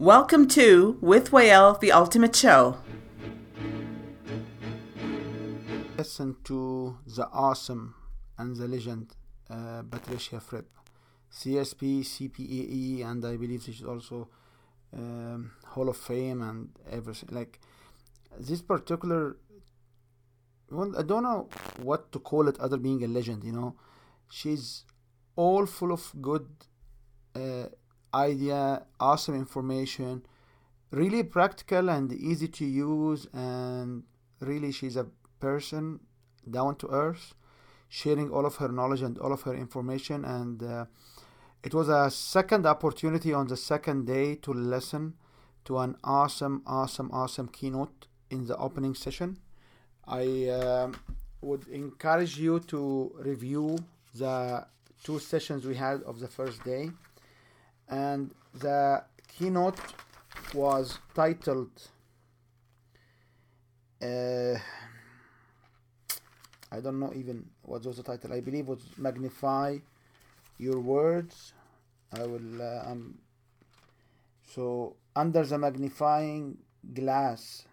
Welcome to With Whale, the Ultimate Show. Listen to the awesome and the legend uh, Patricia Fripp, CSP, CPAE, and I believe she's also um, Hall of Fame and everything. Like this particular, well, I don't know what to call it other being a legend. You know, she's all full of good uh, idea, awesome information, really practical and easy to use, and really she's a person down to earth, sharing all of her knowledge and all of her information. And uh, it was a second opportunity on the second day to listen to an awesome, awesome, awesome keynote in the opening session. I uh, would encourage you to review the two sessions we had of the first day and the keynote was titled uh, I don't know even what was the title. I believe was magnify your words. I will uh, um, so under the magnifying glass,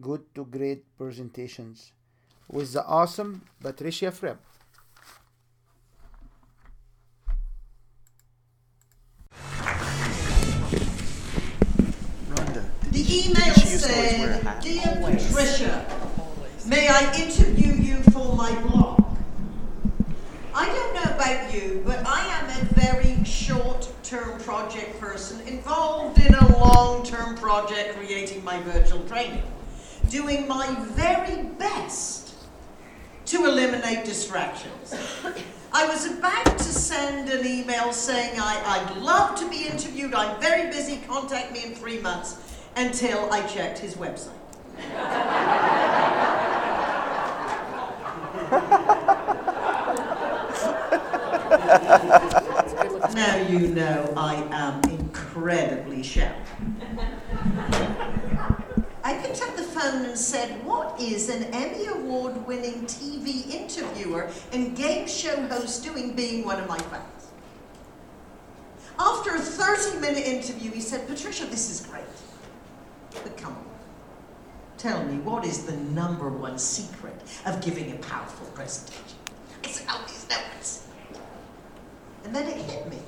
good to great presentations with the awesome Patricia Fripp. The email said, Dear Patricia, may I interview you for my blog? I don't know about you, but I am a very short-term project person involved in a long-term project creating my virtual training, doing my very best to eliminate distractions. I was about to send an email saying I, I'd love to be interviewed, I'm very busy, contact me in three months, until I checked his website. now you know I am incredibly shy. I picked up the phone and said, What is an Emmy Award winning TV interviewer and game show host doing being one of my fans? After a 30 minute interview, he said, Patricia, this is great. But come on, tell me, what is the number one secret of giving a powerful presentation? I said, Oh, these notes. And then it hit me.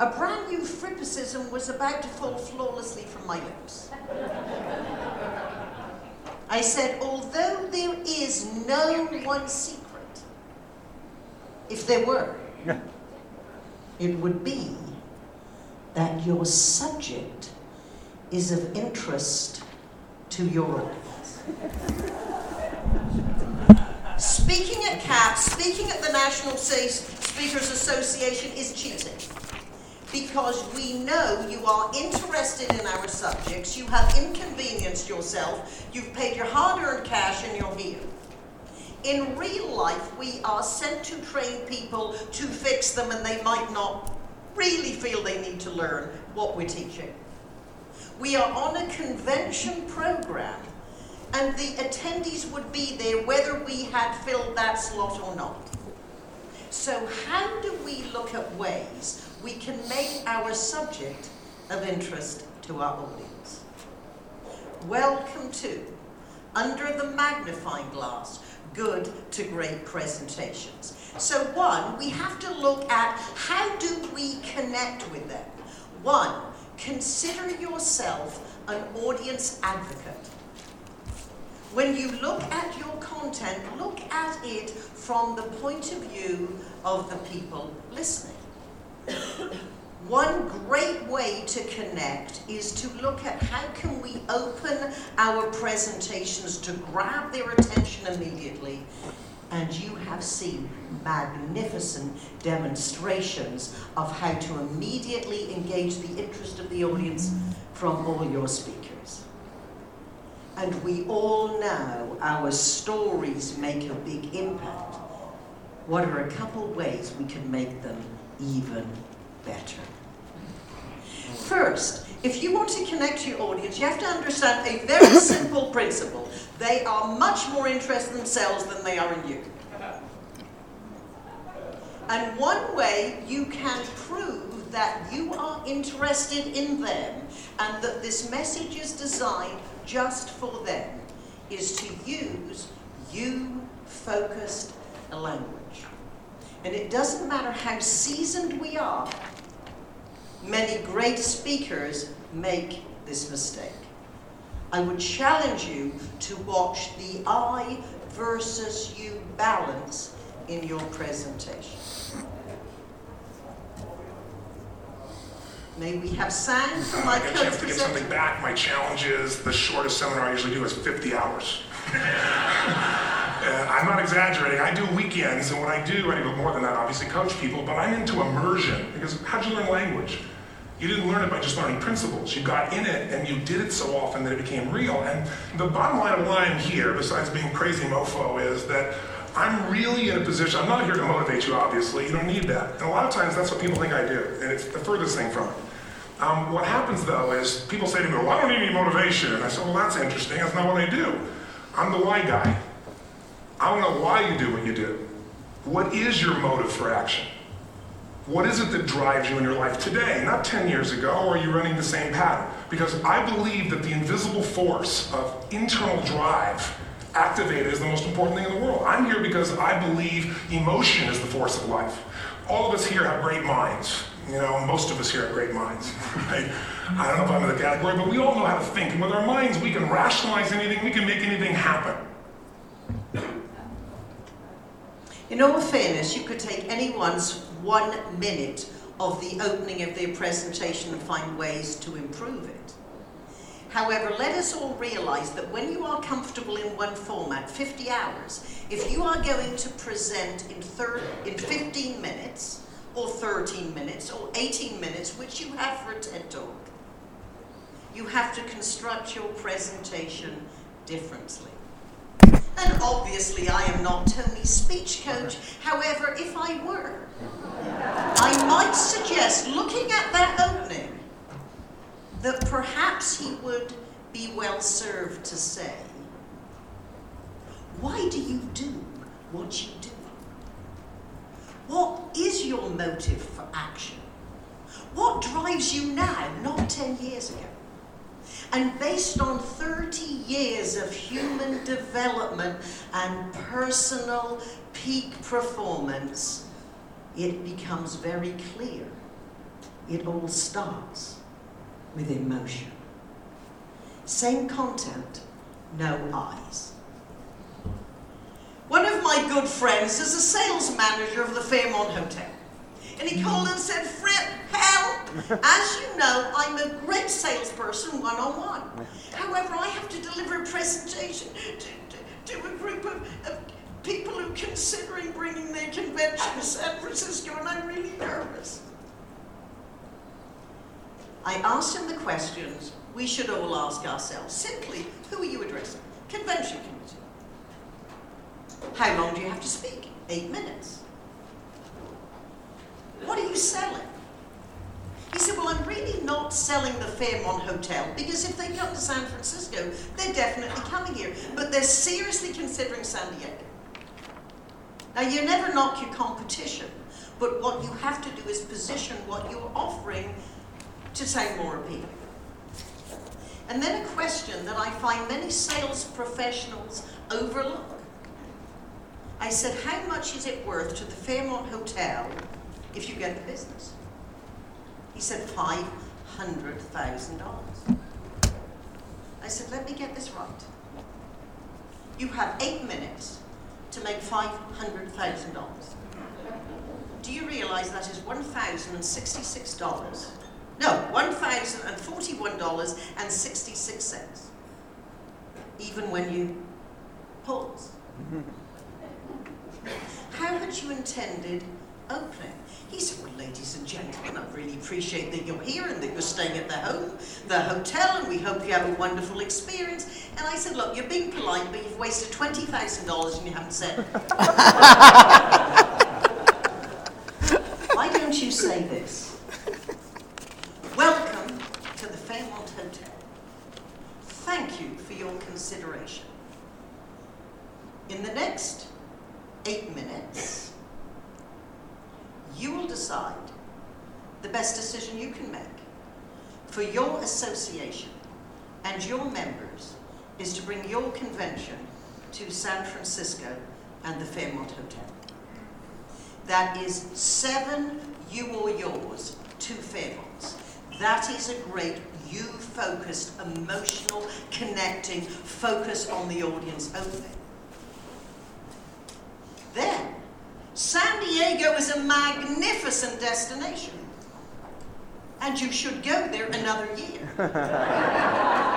A brand new frippicism was about to fall flawlessly from my lips. I said, although there is no one secret, if there were, it would be that your subject is of interest to Europe. Speaking at CAP, speaking at the National Speakers Association is cheating because we know you are interested in our subjects, you have inconvenienced yourself, you've paid your hard earned cash, and you're here. In real life, we are sent to train people to fix them, and they might not really feel they need to learn what we're teaching. We are on a convention program, and the attendees would be there whether we had filled that slot or not. So, how do we look at ways we can make our subject of interest to our audience. Welcome to Under the Magnifying Glass Good to Great Presentations. So, one, we have to look at how do we connect with them. One, consider yourself an audience advocate. When you look at your content, look at it from the point of view of the people listening. One great way to connect is to look at how can we open our presentations to grab their attention immediately. And you have seen magnificent demonstrations of how to immediately engage the interest of the audience from all your speakers. And we all know our stories make a big impact. What are a couple ways we can make them even better. First, if you want to connect to your audience, you have to understand a very simple principle. They are much more interested in themselves than they are in you. And one way you can prove that you are interested in them and that this message is designed just for them is to use you focused language. And it doesn't matter how seasoned we are, many great speakers make this mistake. I would challenge you to watch the I versus you balance in your presentation. May we have sound uh, my I a chance to get something back. My challenge is the shortest seminar I usually do is 50 hours. Uh, I'm not exaggerating. I do weekends, and when I do, I do more than that, obviously, coach people, but I'm into immersion because how'd you learn language? You didn't learn it by just learning principles. You got in it and you did it so often that it became real. And the bottom line of why I'm here, besides being crazy mofo, is that I'm really in a position, I'm not here to motivate you, obviously. You don't need that. And a lot of times that's what people think I do, and it's the furthest thing from it. Um, what happens though is people say to me, well, I don't need any motivation. And I say, well, that's interesting. That's not what I do. I'm the why guy. I want to know why you do what you do. What is your motive for action? What is it that drives you in your life today, not 10 years ago, or are you running the same pattern? Because I believe that the invisible force of internal drive activated is the most important thing in the world. I'm here because I believe emotion is the force of life. All of us here have great minds. You know, most of us here have great minds, right? I don't know if I'm in the category, but we all know how to think. And with our minds, we can rationalize anything, we can make anything happen. In all fairness, you could take anyone's one minute of the opening of their presentation and find ways to improve it. However, let us all realize that when you are comfortable in one format, 50 hours, if you are going to present in, thir- in 15 minutes, or 13 minutes, or 18 minutes, which you have for a TED Talk, you have to construct your presentation differently. And obviously, I am not Tony's speech coach. However, if I were, I might suggest looking at that opening that perhaps he would be well served to say, Why do you do what you do? What is your motive for action? What drives you now, not 10 years ago? And based on 30 years of human development and personal peak performance, it becomes very clear. It all starts with emotion. Same content, no eyes. One of my good friends is a sales manager of the Fairmont Hotel. And he called and said, Fripp, help! As you know, I'm a great salesperson one on one. However, I have to deliver a presentation to, to, to a group of, of people who are considering bringing their convention to San Francisco, and I'm really nervous. I asked him the questions we should all ask ourselves. Simply, who are you addressing? Convention committee. How long do you have to speak? Eight minutes. What are you selling? He said, Well, I'm really not selling the Fairmont Hotel because if they come to San Francisco, they're definitely coming here. But they're seriously considering San Diego. Now, you never knock your competition, but what you have to do is position what you're offering to sound more appealing. And then a question that I find many sales professionals overlook. I said, How much is it worth to the Fairmont Hotel if you get the business? He said, $500,000. I said, Let me get this right. You have eight minutes to make $500,000. Do you realize that is $1,066? No, $1,041.66. Even when you pause. Mm-hmm. How had you intended opening? He said, Well, ladies and gentlemen, I really appreciate that you're here and that you're staying at the home, the hotel, and we hope you have a wonderful experience. And I said, Look, you're being polite, but you've wasted $20,000 and you haven't said. Why don't you say this? Welcome to the Fairmont Hotel. Thank you for your consideration. In the next eight minutes, decide the best decision you can make for your association and your members is to bring your convention to San Francisco and the Fairmont Hotel. That is seven you or yours to Fairmonts. That is a great you focused, emotional, connecting, focus on the audience opening. Then, San Diego is a magnificent destination. And you should go there another year.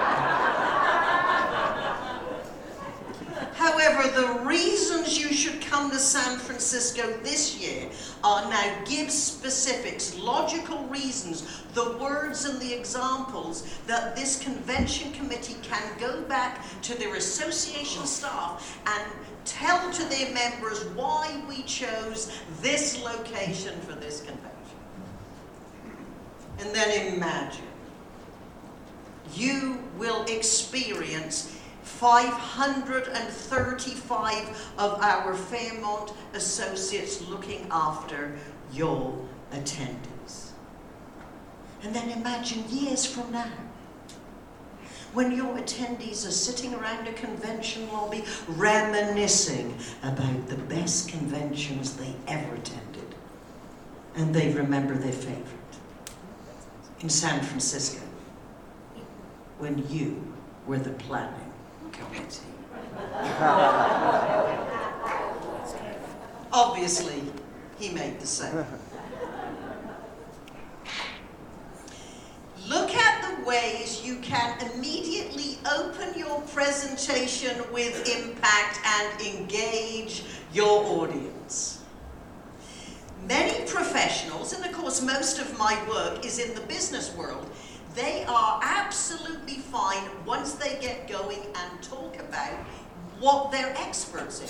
However, the reasons you should come to San Francisco this year are now give specifics, logical reasons, the words and the examples that this convention committee can go back to their association staff and tell to their members why we chose this location for this convention. And then imagine. You will experience 535 of our Fairmont associates looking after your attendees. And then imagine years from now, when your attendees are sitting around a convention lobby reminiscing about the best conventions they ever attended, and they remember their favorite in San Francisco when you were the planning committee. Obviously, he made the same. Look at the ways you can immediately open your presentation with impact and engage your audience. Many professionals, and of course, most of my work is in the business world, they are absolutely fine once they get going and talk about what they're experts in.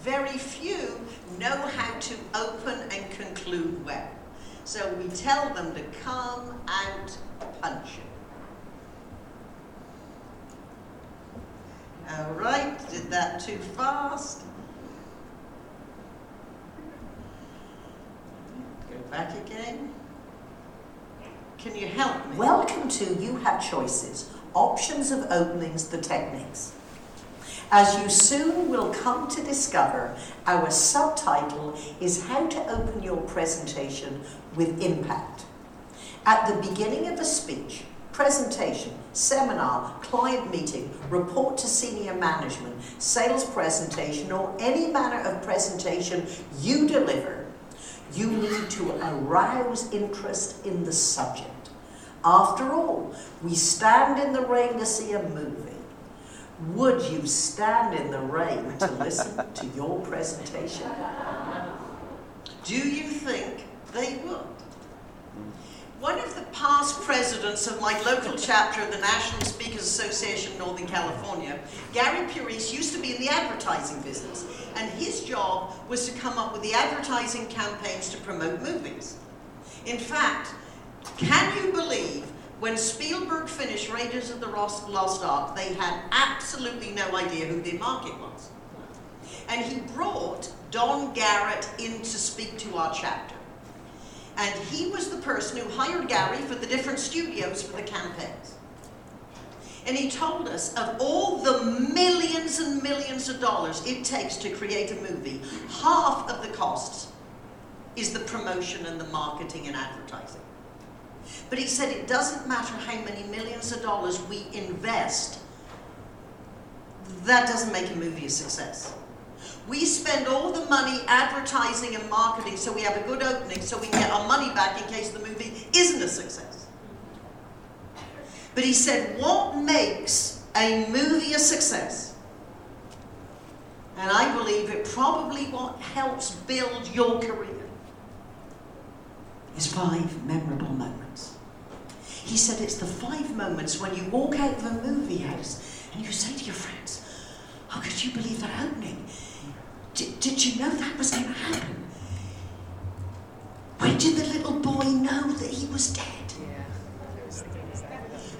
Very few know how to open and conclude well. So we tell them to come out punching. All right, did that too fast? Back again. Can you help me? Welcome to You Have Choices Options of Openings, the Techniques. As you soon will come to discover, our subtitle is How to Open Your Presentation with Impact. At the beginning of a speech, presentation, seminar, client meeting, report to senior management, sales presentation, or any manner of presentation you deliver, you need to arouse interest in the subject. After all, we stand in the rain to see a movie. Would you stand in the rain to listen to your presentation? Do you think they would? One of the past presidents of my local chapter of the National Speakers Association Northern California, Gary Puris, used to be in the advertising business, and his job was to come up with the advertising campaigns to promote movies. In fact, can you believe when Spielberg finished Raiders of the Lost Ark, they had absolutely no idea who their market was. And he brought Don Garrett in to speak to our chapter. And he was the person who hired Gary for the different studios for the campaigns. And he told us of all the millions and millions of dollars it takes to create a movie, half of the costs is the promotion and the marketing and advertising. But he said it doesn't matter how many millions of dollars we invest, that doesn't make a movie a success. We spend all the money advertising and marketing so we have a good opening so we can get our money back in case the movie isn't a success. But he said, what makes a movie a success? And I believe it probably what helps build your career is five memorable moments. He said it's the five moments when you walk out of a movie house and you say to your friends, Oh, could you believe that opening? Did, did you know that was going to happen? When did the little boy know that he was dead?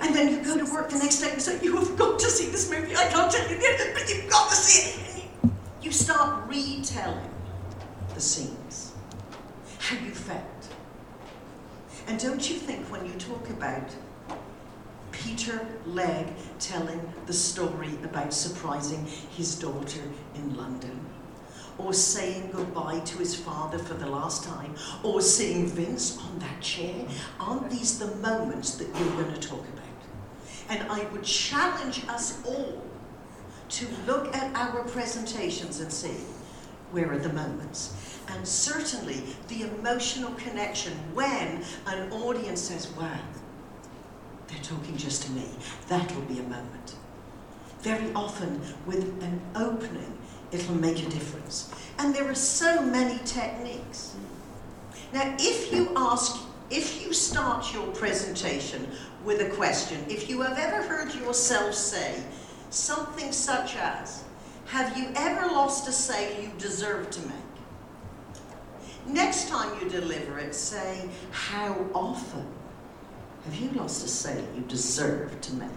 And then you go to work the next day and say, You have got to see this movie. I can't tell you yet, but you've got to see it. And you, you start retelling the scenes how you felt. And don't you think when you talk about Peter Legge telling the story about surprising his daughter in London, or saying goodbye to his father for the last time, or seeing Vince on that chair, aren't these the moments that you're going to talk about? And I would challenge us all to look at our presentations and see where are the moments. And certainly the emotional connection when an audience says, wow, they're talking just to me. That will be a moment. Very often, with an opening, it'll make a difference. And there are so many techniques. Now, if you ask, if you start your presentation with a question, if you have ever heard yourself say something such as, Have you ever lost a sale you deserve to make? Next time you deliver it, say, How often have you lost a sale you deserve to make?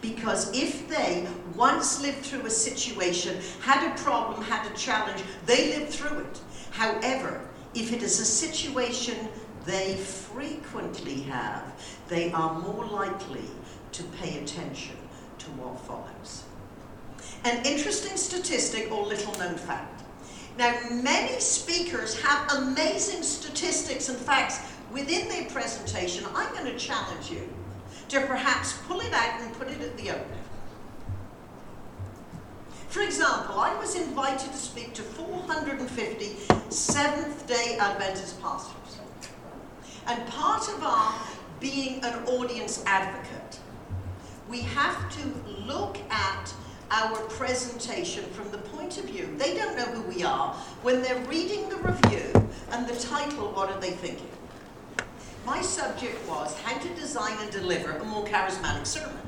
Because if they once lived through a situation, had a problem, had a challenge, they lived through it. However, if it is a situation they frequently have, they are more likely to pay attention to what follows. An interesting statistic or little known fact. Now, many speakers have amazing statistics and facts within their presentation. I'm going to challenge you to perhaps pull it out and put it at the opening. For example, I was invited to speak to 450 Seventh day Adventist pastors. And part of our being an audience advocate, we have to look at our presentation from the point of view. They don't know who we are. When they're reading the review and the title, what are they thinking? My subject was how to design and deliver a more charismatic sermon.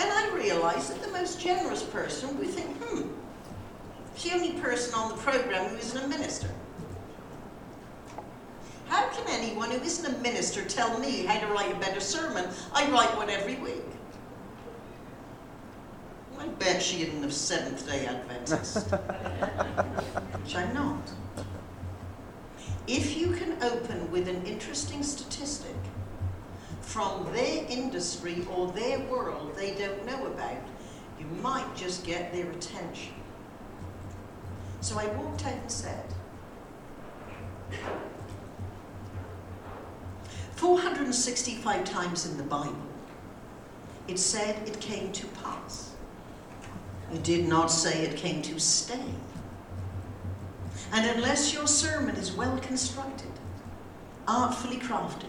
And I realized that the most generous person would think, hmm, she's the only person on the program who isn't a minister. How can anyone who isn't a minister tell me how to write a better sermon? I write one every week. I bet she isn't a Seventh day Adventist. Which I'm not. If you can open with an interesting statistic from their industry or their world they don't know about, you might just get their attention. So I walked out and said, 465 times in the Bible, it said it came to pass. It did not say it came to stay. And unless your sermon is well constructed, artfully crafted,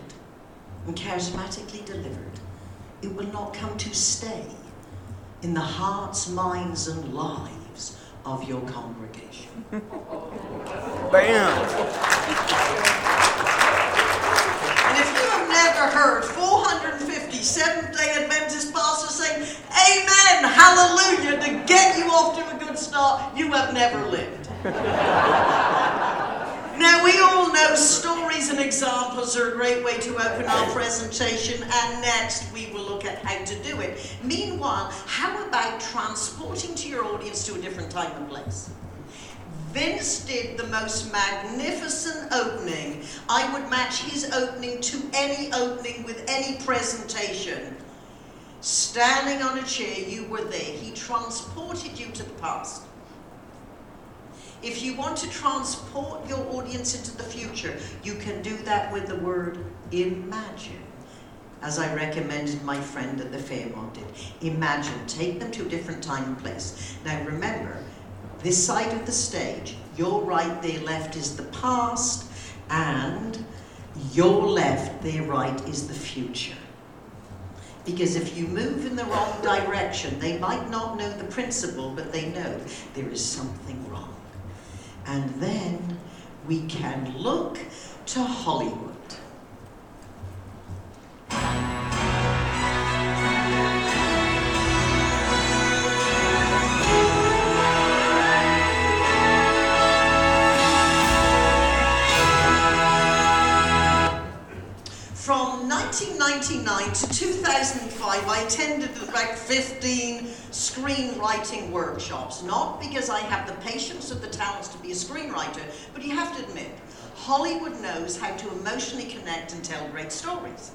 and charismatically delivered, it will not come to stay in the hearts, minds, and lives of your congregation. Bam! And if you have never heard 450 Seventh day Adventist pastors saying, Amen, hallelujah, to get you off to a good start, you have never lived. Now, we all know stories and examples are a great way to open our presentation, and next we will look at how to do it. Meanwhile, how about transporting to your audience to a different time and place? Vince did the most magnificent opening. I would match his opening to any opening with any presentation. Standing on a chair, you were there. He transported you to the past. If you want to transport your audience into the future, you can do that with the word imagine. As I recommended my friend at the Fairmont did. Imagine, take them to a different time and place. Now remember, this side of the stage, your right, their left is the past, and your left, their right is the future. Because if you move in the wrong direction, they might not know the principle, but they know there is something wrong. And then we can look to Hollywood. Screenwriting workshops. Not because I have the patience or the talents to be a screenwriter, but you have to admit, Hollywood knows how to emotionally connect and tell great stories.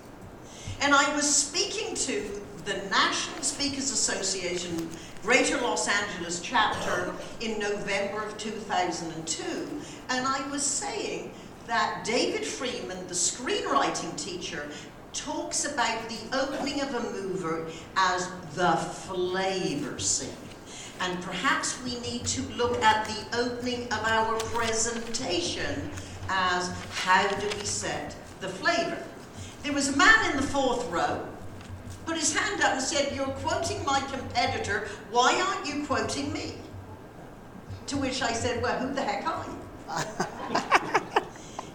And I was speaking to the National Speakers Association Greater Los Angeles chapter in November of 2002, and I was saying that David Freeman, the screenwriting teacher, talks about the opening of a movie as the flavor scene. And perhaps we need to look at the opening of our presentation as how do we set the flavor. There was a man in the fourth row, put his hand up and said, You're quoting my competitor, why aren't you quoting me? To which I said, Well, who the heck are you?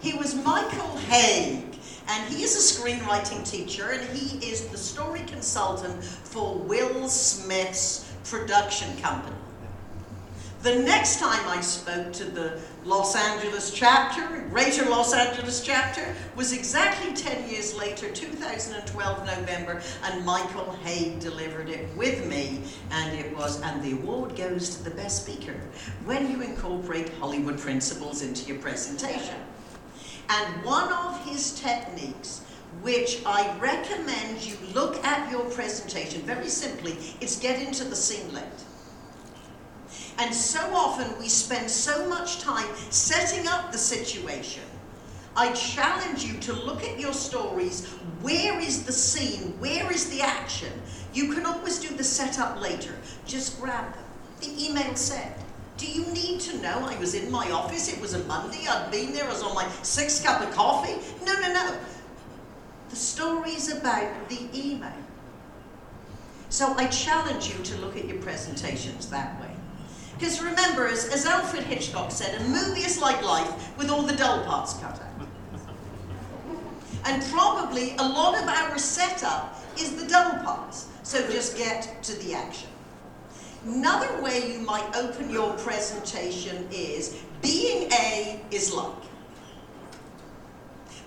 he was Michael Hauge, and he is a screenwriting teacher, and he is the story consultant for Will Smith's production company. The next time I spoke to the Los Angeles chapter, Greater Los Angeles chapter, was exactly 10 years later, 2012 November, and Michael Hauge delivered it with me, and it was, and the award goes to the best speaker when you incorporate Hollywood principles into your presentation. And one of his techniques which I recommend you look at your presentation. Very simply, it's get into the scene. And so often we spend so much time setting up the situation. I challenge you to look at your stories. Where is the scene? Where is the action? You can always do the setup later. Just grab them. The email said. Do you need to know I was in my office? It was a Monday. I'd been there. I was on my sixth cup of coffee. No, no, no. The story's about the email. So I challenge you to look at your presentations that way. Because remember, as, as Alfred Hitchcock said, a movie is like life with all the dull parts cut out. And probably a lot of our setup is the dull parts. So just get to the action. Another way you might open your presentation is being A is like.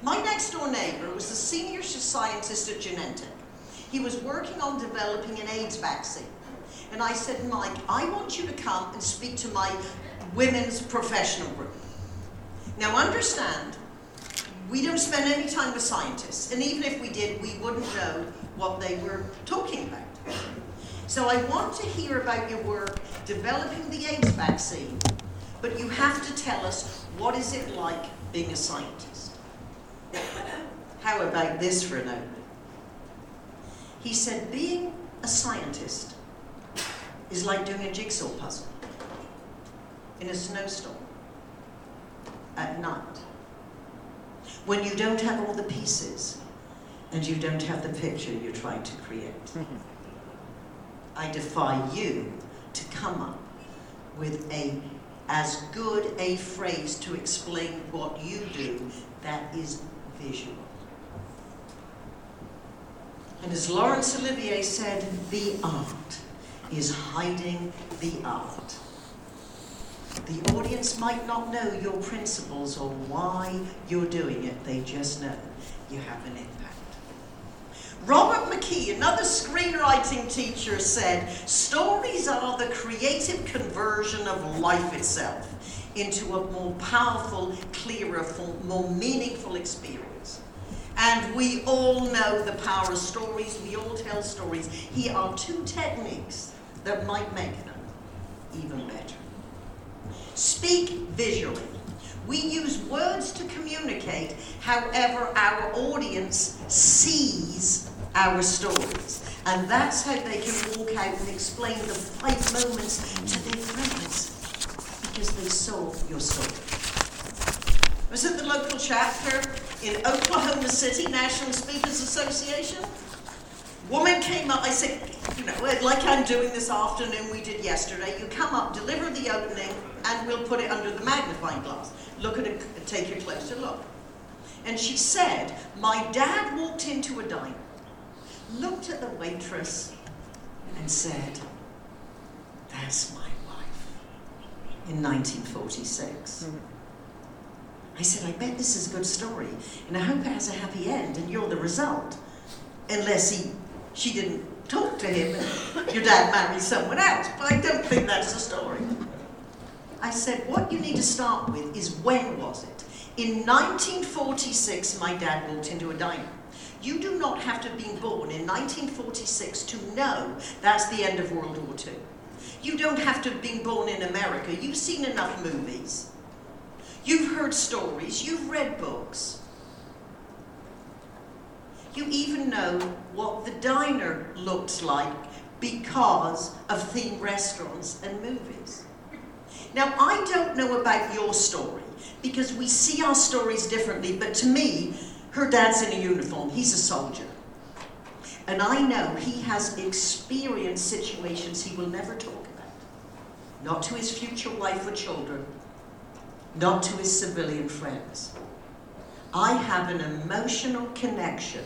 My next door neighbor was the senior scientist at Genentech. He was working on developing an AIDS vaccine. And I said, Mike, I want you to come and speak to my women's professional group. Now, understand, we don't spend any time with scientists, and even if we did, we wouldn't know what they were talking about. So I want to hear about your work developing the AIDS vaccine, but you have to tell us what is it like being a scientist. How about this for an opening? He said, being a scientist is like doing a jigsaw puzzle in a snowstorm at night when you don't have all the pieces and you don't have the picture you're trying to create. I defy you to come up with a as good a phrase to explain what you do that is visual. And as Laurence Olivier said, the art is hiding the art. The audience might not know your principles or why you're doing it, they just know you have an impact. Robert McKee, another screenwriting teacher, said stories are the creative conversion of life itself into a more powerful, clearer, more meaningful experience. And we all know the power of stories, we all tell stories. Here are two techniques that might make them even better. Speak visually. We use words to communicate however our audience sees our stories. And that's how they can walk out and explain the five moments to their friends because they saw your story. I was at the local chapter in Oklahoma City, National Speakers Association. Woman came up, I said, you know, like I'm doing this afternoon, we did yesterday. You come up, deliver the opening, and we'll put it under the magnifying glass. Look at it, take a closer look. And she said, My dad walked into a diner, looked at the waitress, and said, That's my. In 1946. Mm-hmm. I said, I bet this is a good story, and I hope it has a happy end, and you're the result. Unless he she didn't talk to him and your dad married someone else. But I don't think that's the story. I said, what you need to start with is when was it? In 1946, my dad walked into a diner. You do not have to have been born in 1946 to know that's the end of World War II. You don't have to have been born in America. You've seen enough movies. You've heard stories. You've read books. You even know what the diner looks like because of themed restaurants and movies. Now, I don't know about your story because we see our stories differently, but to me, her dad's in a uniform, he's a soldier. And I know he has experienced situations he will never talk about. Not to his future wife or children, not to his civilian friends. I have an emotional connection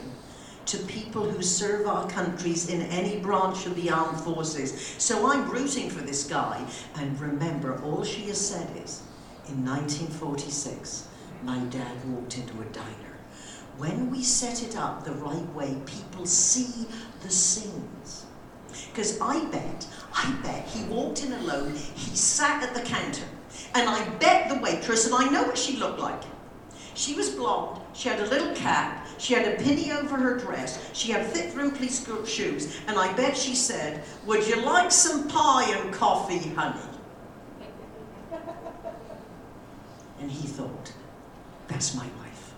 to people who serve our countries in any branch of the armed forces. So I'm rooting for this guy. And remember, all she has said is, in 1946, my dad walked into a diner. When we set it up the right way, people see the scenes. Because I bet, I bet he walked in alone, he sat at the counter, and I bet the waitress, and I know what she looked like. She was blonde, she had a little cap, she had a pinny over her dress, she had thick, wrinkly shoes, and I bet she said, Would you like some pie and coffee, honey? And he thought, That's my wife.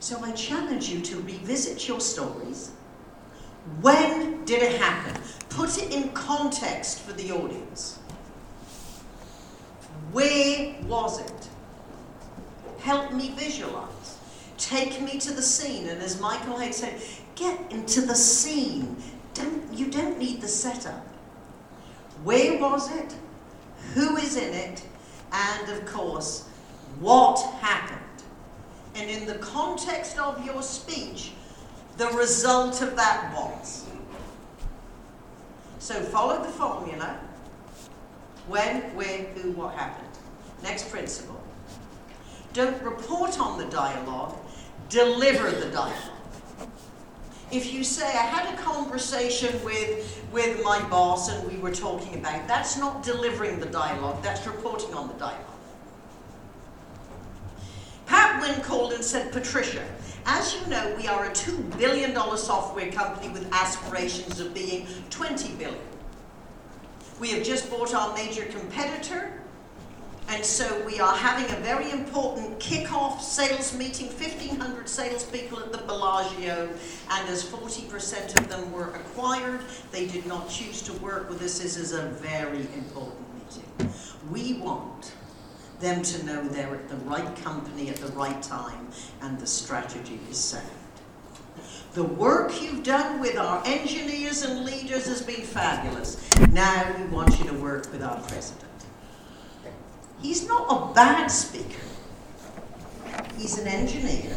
So I challenge you to revisit your stories. When did it happen? Put it in context for the audience. Where was it? Help me visualize. Take me to the scene. And as Michael Hauge said, get into the scene. Don't, you don't need the setup. Where was it? Who is in it? And of course, what happened? And in the context of your speech, the result of that was. So follow the formula. When, where, who, what happened. Next principle. Don't report on the dialogue, deliver the dialogue. If you say, I had a conversation with, with my boss and we were talking about, that's not delivering the dialogue, that's reporting on the dialogue. Pat Wynne called and said, Patricia, as you know, we are a $2 billion software company with aspirations of being 20 billion. We have just bought our major competitor, and so we are having a very important kick-off sales meeting, 1,500 salespeople at the Bellagio, and as 40% of them were acquired, they did not choose to work with us. This is a very important meeting. We want them to know they're at the right company at the right time and the strategy is sound. The work you've done with our engineers and leaders has been fabulous. Now we want you to work with our president. He's not a bad speaker. He's an engineer,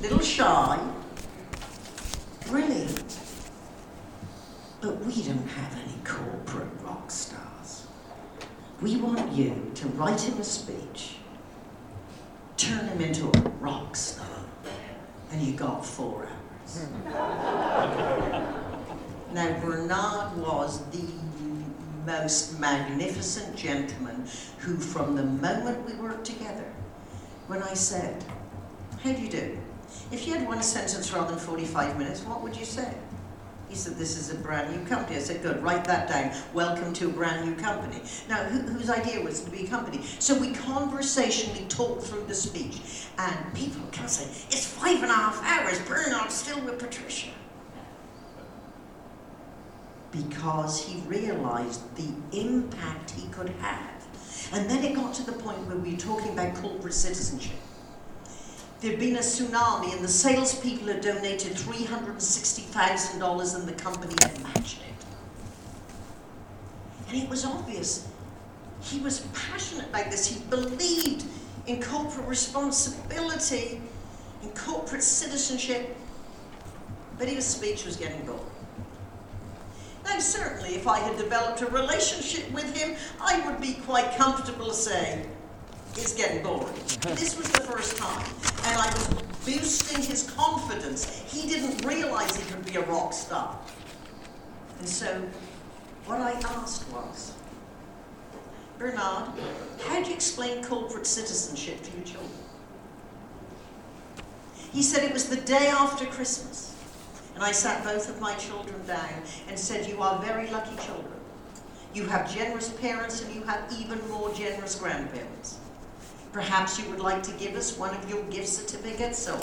little shy, brilliant, but we don't have any corporate rock stars. We want you to write him a speech, turn him into a rock star, and you got four hours. now, Bernard was the most magnificent gentleman who, from the moment we worked together, when I said, How do you do? If you had one sentence rather than 45 minutes, what would you say? He said, This is a brand new company. I said, Good, write that down. Welcome to a brand new company. Now, who, whose idea was to be a company? So we conversationally talked through the speech. And people can say, It's five and a half hours. Bernard's still with Patricia because he realized the impact he could have. And then it got to the point where we were talking about corporate citizenship. There'd been a tsunami, and the salespeople had donated $360,000, and the company had matched it. And it was obvious he was passionate about this. He believed in corporate responsibility, in corporate citizenship, but his speech was getting boring. Now, certainly, if I had developed a relationship with him, I would be quite comfortable to say, it's getting boring. This was the first time, and I was boosting his confidence. He didn't realize he could be a rock star. And so, what I asked was, Bernard, how do you explain corporate citizenship to your children? He said it was the day after Christmas. And I sat both of my children down and said, You are very lucky children. You have generous parents and you have even more generous grandparents. Perhaps you would like to give us one of your gift certificates or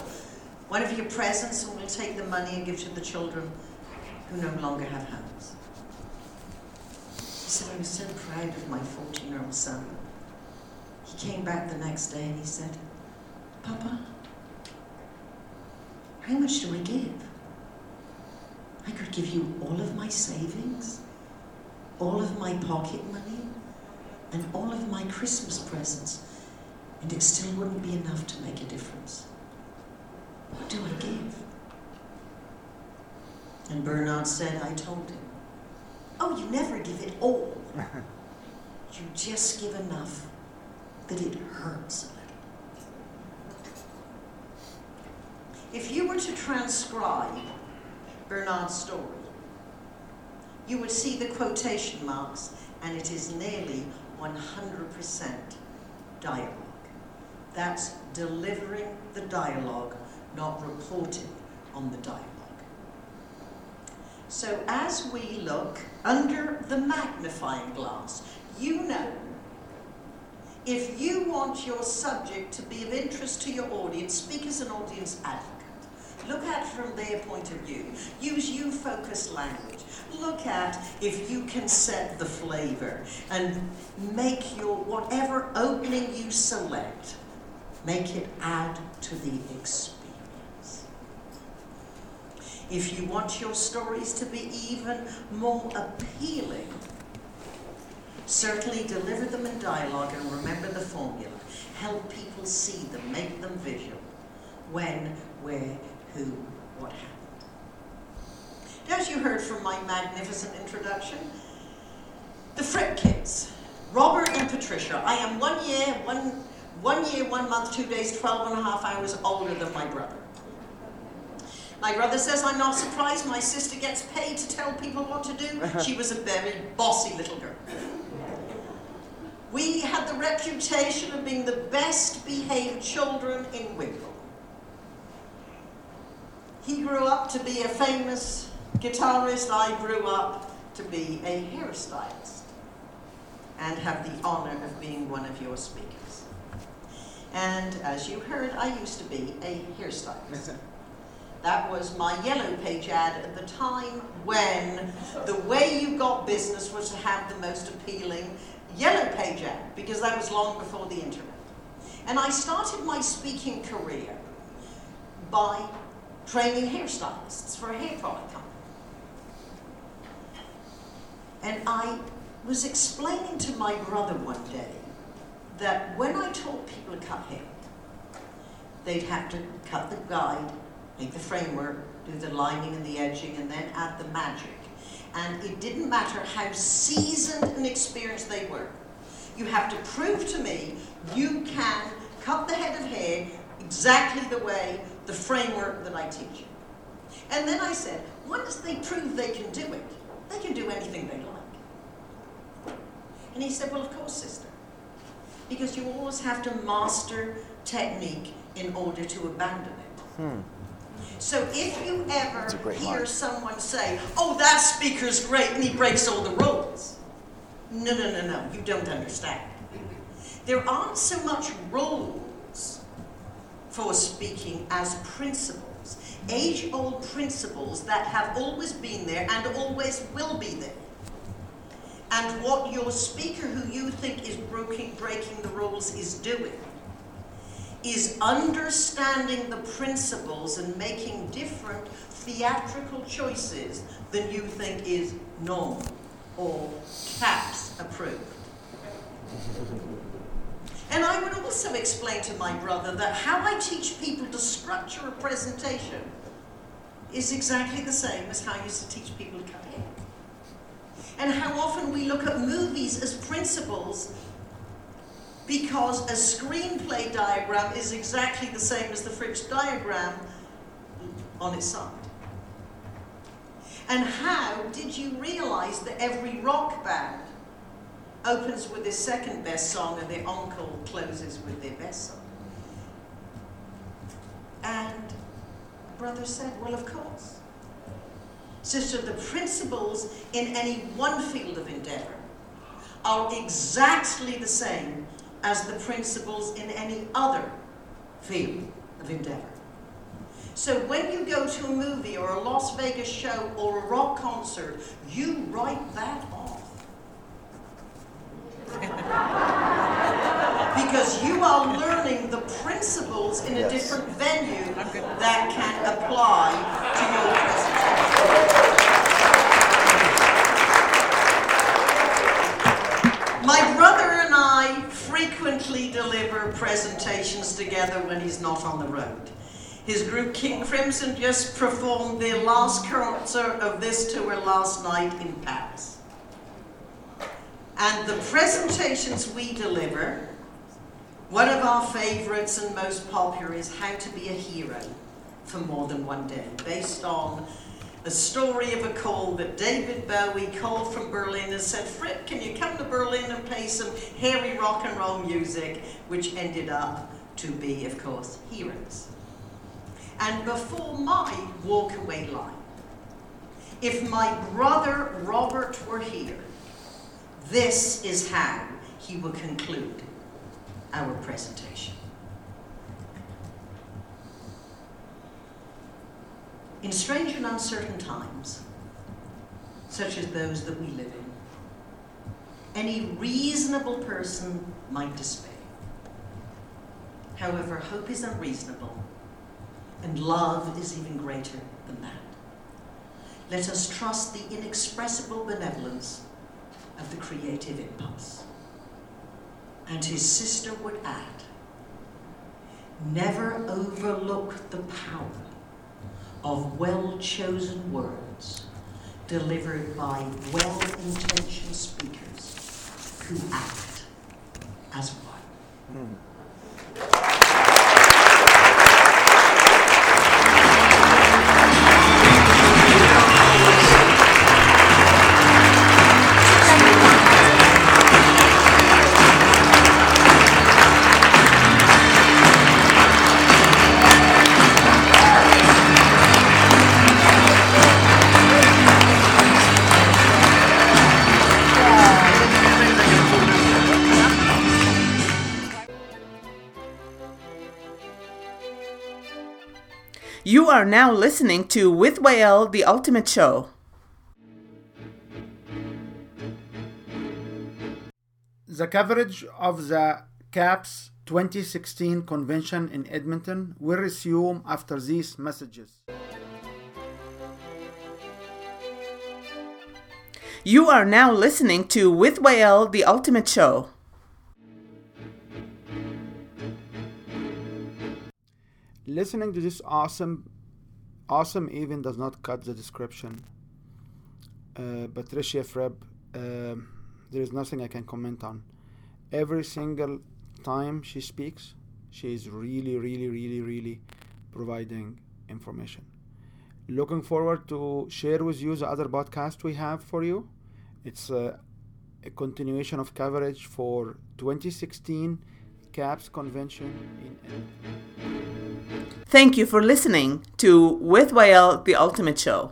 one of your presents, and we'll take the money and give to the children who no longer have homes. He said, I was so proud of my 14 year old son. He came back the next day and he said, Papa, how much do I give? I could give you all of my savings, all of my pocket money, and all of my Christmas presents, and it still wouldn't be enough to make a difference. What do I give? And Bernard said, I told him, Oh, you never give it all. you just give enough that it hurts a little. If you were to transcribe Bernard's story, you would see the quotation marks, and it is nearly 100% dialogue. That's delivering the dialogue, not reporting on the dialogue. So as we look under the magnifying glass, you know if you want your subject to be of interest to your audience, speak as an audience advocate. Look at from their point of view. Use you focused language. Look at if you can set the flavor and make your whatever opening you select, make it add to the experience. If you want your stories to be even more appealing, certainly deliver them in dialogue and remember the formula. Help people see them, make them visual. When, where, who, what happened. As you heard from my magnificent introduction, the Fripp kids, Robert and Patricia. I am one year, one, one year, one month, two days, 12 and a half hours older than my brother. My brother says I'm not surprised my sister gets paid to tell people what to do. Uh-huh. She was a very bossy little girl. We had the reputation of being the best behaved children in Wicklow. He grew up to be a famous guitarist. I grew up to be a hairstylist and have the honor of being one of your speakers. And as you heard, I used to be a hairstylist. That was my yellow page ad at the time when the way you got business was to have the most appealing yellow page ad, because that was long before the internet. And I started my speaking career by training hairstylists for a hair product company. And I was explaining to my brother one day that when I taught people to cut hair, they'd have to cut the guide, make the framework, do the lining and the edging, and then add the magic. And it didn't matter how seasoned and experienced they were. You have to prove to me you can cut the head of hair exactly the way, the framework that I teach you. And then I said, once they prove they can do it, they can do anything they like. And he said, well, of course, sister. Because you always have to master technique in order to abandon it. Hmm. So if you ever That's a great hear someone say, oh, that speaker's great and he breaks all the rules, no, no, no, no, you don't understand. There aren't so much rules for speaking as principles, age old principles that have always been there and always will be there. And what your speaker, who you think is breaking, breaking the rules, is doing is understanding the principles and making different theatrical choices than you think is normal or CAPS approved. And I would also explain to my brother that how I teach people to structure a presentation is exactly the same as how I used to teach people to cut hair. And how often we look at movies as principles because a screenplay diagram is exactly the same as the Fripp's diagram on its side. And how did you realize that every rock band opens with their second best song, and their encore closes with their best song. And brother said, Well, of course. Sister, the principles in any one field of endeavor are exactly the same as the principles in any other field of endeavor. So when you go to a movie or a Las Vegas show or a rock concert, you write that off. because you are learning the principles in a Yes. different venue that can apply to your presentation. My brother and I frequently deliver presentations together when he's not on the road. His group King Crimson just performed their last concert of this tour last night in Paris. And the presentations we deliver, one of our favorites and most popular is How to Be a Hero for More Than One Day, based on a story of a call that David Bowie called from Berlin and said, Fripp, can you come to Berlin and play some hairy rock and roll music, which ended up to be, of course, Heroes. And before my walkaway line, if my brother Robert were here, this is how he will conclude our presentation. In strange and uncertain times, such as those that we live in, any reasonable person might despair. However, hope is unreasonable, and love is even greater than that. Let us trust the inexpressible benevolence of the creative impulse. And his sister would add never overlook the power of well chosen words delivered by well intentioned speakers who act as one. Hmm. You are now listening to With Whale, the Ultimate Show. The coverage of the CAPS 2016 convention in Edmonton will resume after these messages. You are now listening to With Whale, the Ultimate Show. Listening to this awesome, awesome even does not cut the description. Uh, Patricia Fripp, um there is nothing I can comment on. Every single time she speaks, she is really, really, really, really providing information. Looking forward to share with you the other podcast we have for you. It's a, a continuation of coverage for 2016 CAPS convention in. Thank you for listening to With Whale, the Ultimate Show.